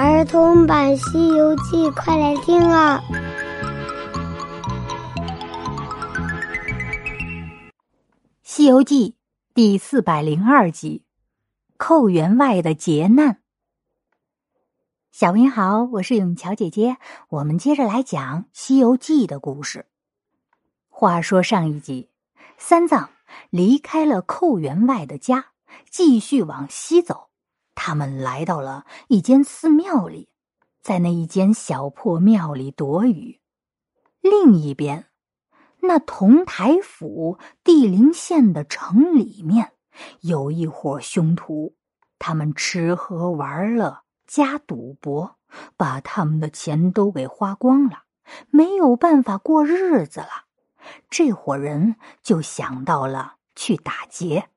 儿童版《西游记》，快来听啊！《西游记》第四百零二集：寇员外的劫难。小朋友好，我是永桥姐姐，我们接着来讲《西游记》的故事。话说上一集，三藏离开了寇员外的家，继续往西走。他们来到了一间寺庙里，在那一间小破庙里躲雨。另一边，那同台府地灵县的城里面，有一伙凶徒，他们吃喝玩乐加赌博，把他们的钱都给花光了，没有办法过日子了。这伙人就想到了去打劫，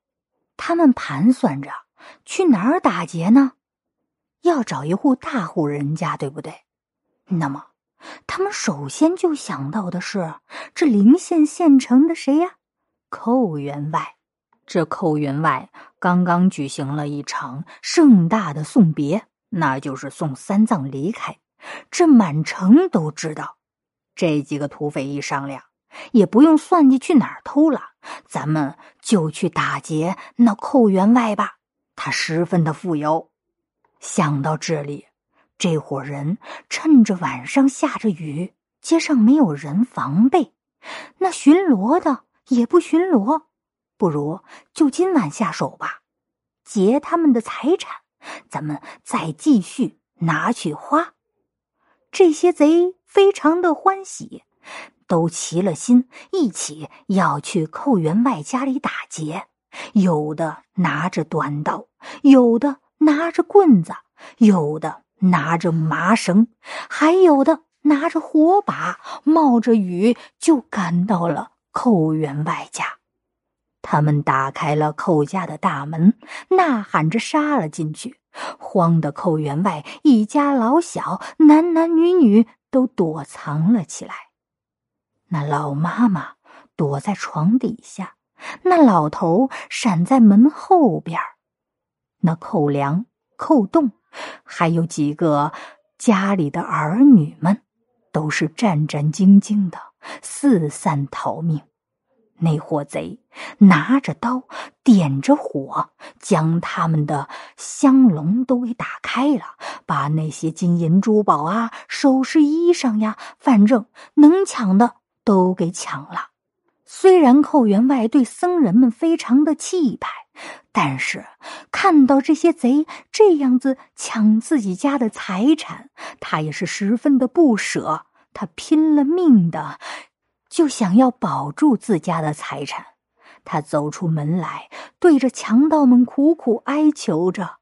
他们盘算着。去哪儿打劫呢？要找一户大户人家，对不对？那么，他们首先就想到的是这临县县城的谁呀？寇员外。这寇员外刚刚举行了一场盛大的送别，那就是送三藏离开。这满城都知道。这几个土匪一商量，也不用算计去哪儿偷了，咱们就去打劫那寇员外吧。他十分的富有，想到这里，这伙人趁着晚上下着雨，街上没有人防备，那巡逻的也不巡逻，不如就今晚下手吧，劫他们的财产，咱们再继续拿去花。这些贼非常的欢喜，都齐了心，一起要去寇员外家里打劫。有的拿着短刀，有的拿着棍子，有的拿着麻绳，还有的拿着火把，冒着雨就赶到了寇员外家。他们打开了寇家的大门，呐喊着杀了进去，慌得寇员外一家老小、男男女女都躲藏了起来。那老妈妈躲在床底下。那老头闪在门后边那寇梁、寇栋，还有几个家里的儿女们，都是战战兢兢的，四散逃命。那伙贼拿着刀，点着火，将他们的香笼都给打开了，把那些金银珠宝啊、首饰衣裳呀，反正能抢的都给抢了。虽然寇员外对僧人们非常的气派，但是看到这些贼这样子抢自己家的财产，他也是十分的不舍。他拼了命的就想要保住自家的财产。他走出门来，对着强盗们苦苦哀求着。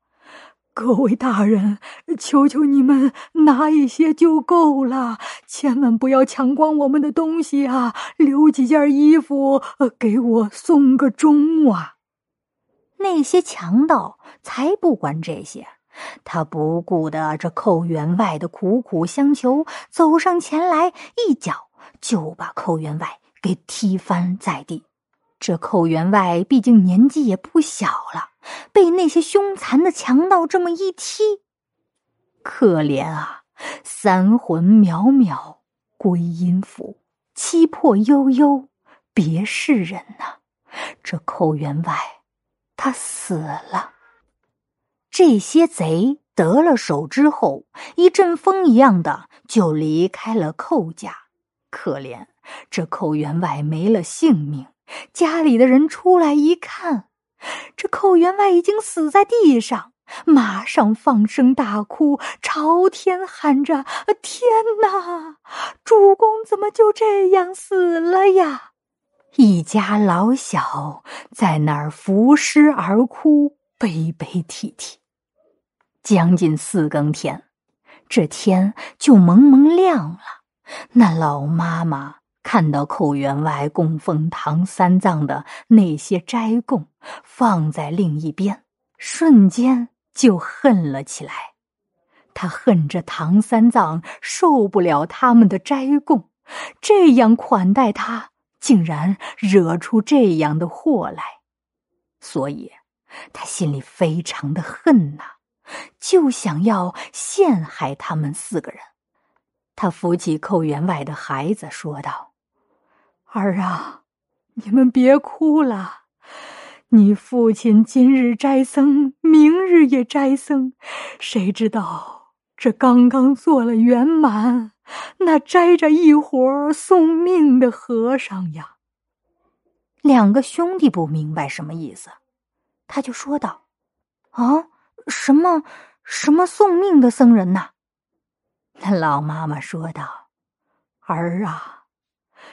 各位大人，求求你们拿一些就够了，千万不要抢光我们的东西啊！留几件衣服，给我送个钟啊！那些强盗才不管这些，他不顾的这寇员外的苦苦相求，走上前来，一脚就把寇员外给踢翻在地。这寇员外毕竟年纪也不小了，被那些凶残的强盗这么一踢，可怜啊！三魂渺渺归阴府，七魄悠悠别世人呐！这寇员外，他死了。这些贼得了手之后，一阵风一样的就离开了寇家。可怜这寇员外没了性命。家里的人出来一看，这寇员外已经死在地上，马上放声大哭，朝天喊着：“天哪，主公怎么就这样死了呀？”一家老小在那儿伏尸而哭，悲悲啼啼。将近四更天，这天就蒙蒙亮了。那老妈妈。看到寇员外供奉唐三藏的那些斋供放在另一边，瞬间就恨了起来。他恨着唐三藏受不了他们的斋供，这样款待他，竟然惹出这样的祸来，所以他心里非常的恨呐。就想要陷害他们四个人。他扶起寇员外的孩子，说道：“儿啊，你们别哭了。你父亲今日斋僧，明日也斋僧，谁知道这刚刚做了圆满，那摘着一伙送命的和尚呀。”两个兄弟不明白什么意思，他就说道：“啊，什么什么送命的僧人呐？”那老妈妈说道：“儿啊，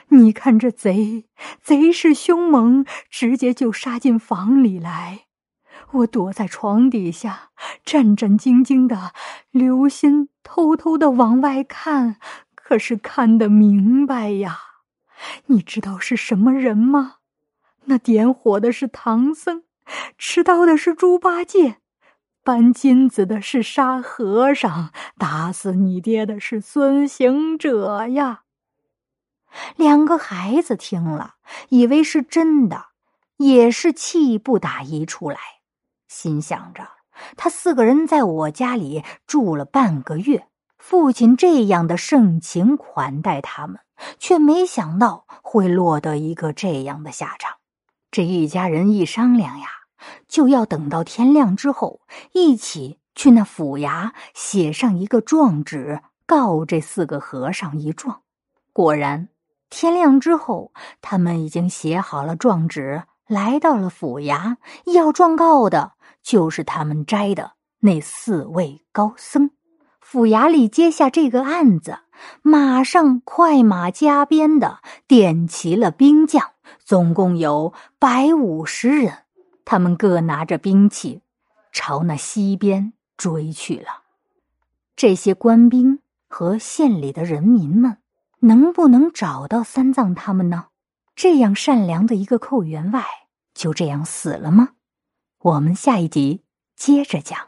你看这贼，贼是凶猛，直接就杀进房里来。我躲在床底下，战战兢兢的留心，偷偷的往外看，可是看得明白呀。你知道是什么人吗？那点火的是唐僧，持刀的是猪八戒。”搬金子的是沙和尚，打死你爹的是孙行者呀！两个孩子听了，以为是真的，也是气不打一处来，心想着：他四个人在我家里住了半个月，父亲这样的盛情款待他们，却没想到会落得一个这样的下场。这一家人一商量呀。就要等到天亮之后，一起去那府衙写上一个状纸，告这四个和尚一状。果然，天亮之后，他们已经写好了状纸，来到了府衙，要状告的就是他们摘的那四位高僧。府衙里接下这个案子，马上快马加鞭的点齐了兵将，总共有百五十人。他们各拿着兵器，朝那西边追去了。这些官兵和县里的人民们，能不能找到三藏他们呢？这样善良的一个寇员外，就这样死了吗？我们下一集接着讲。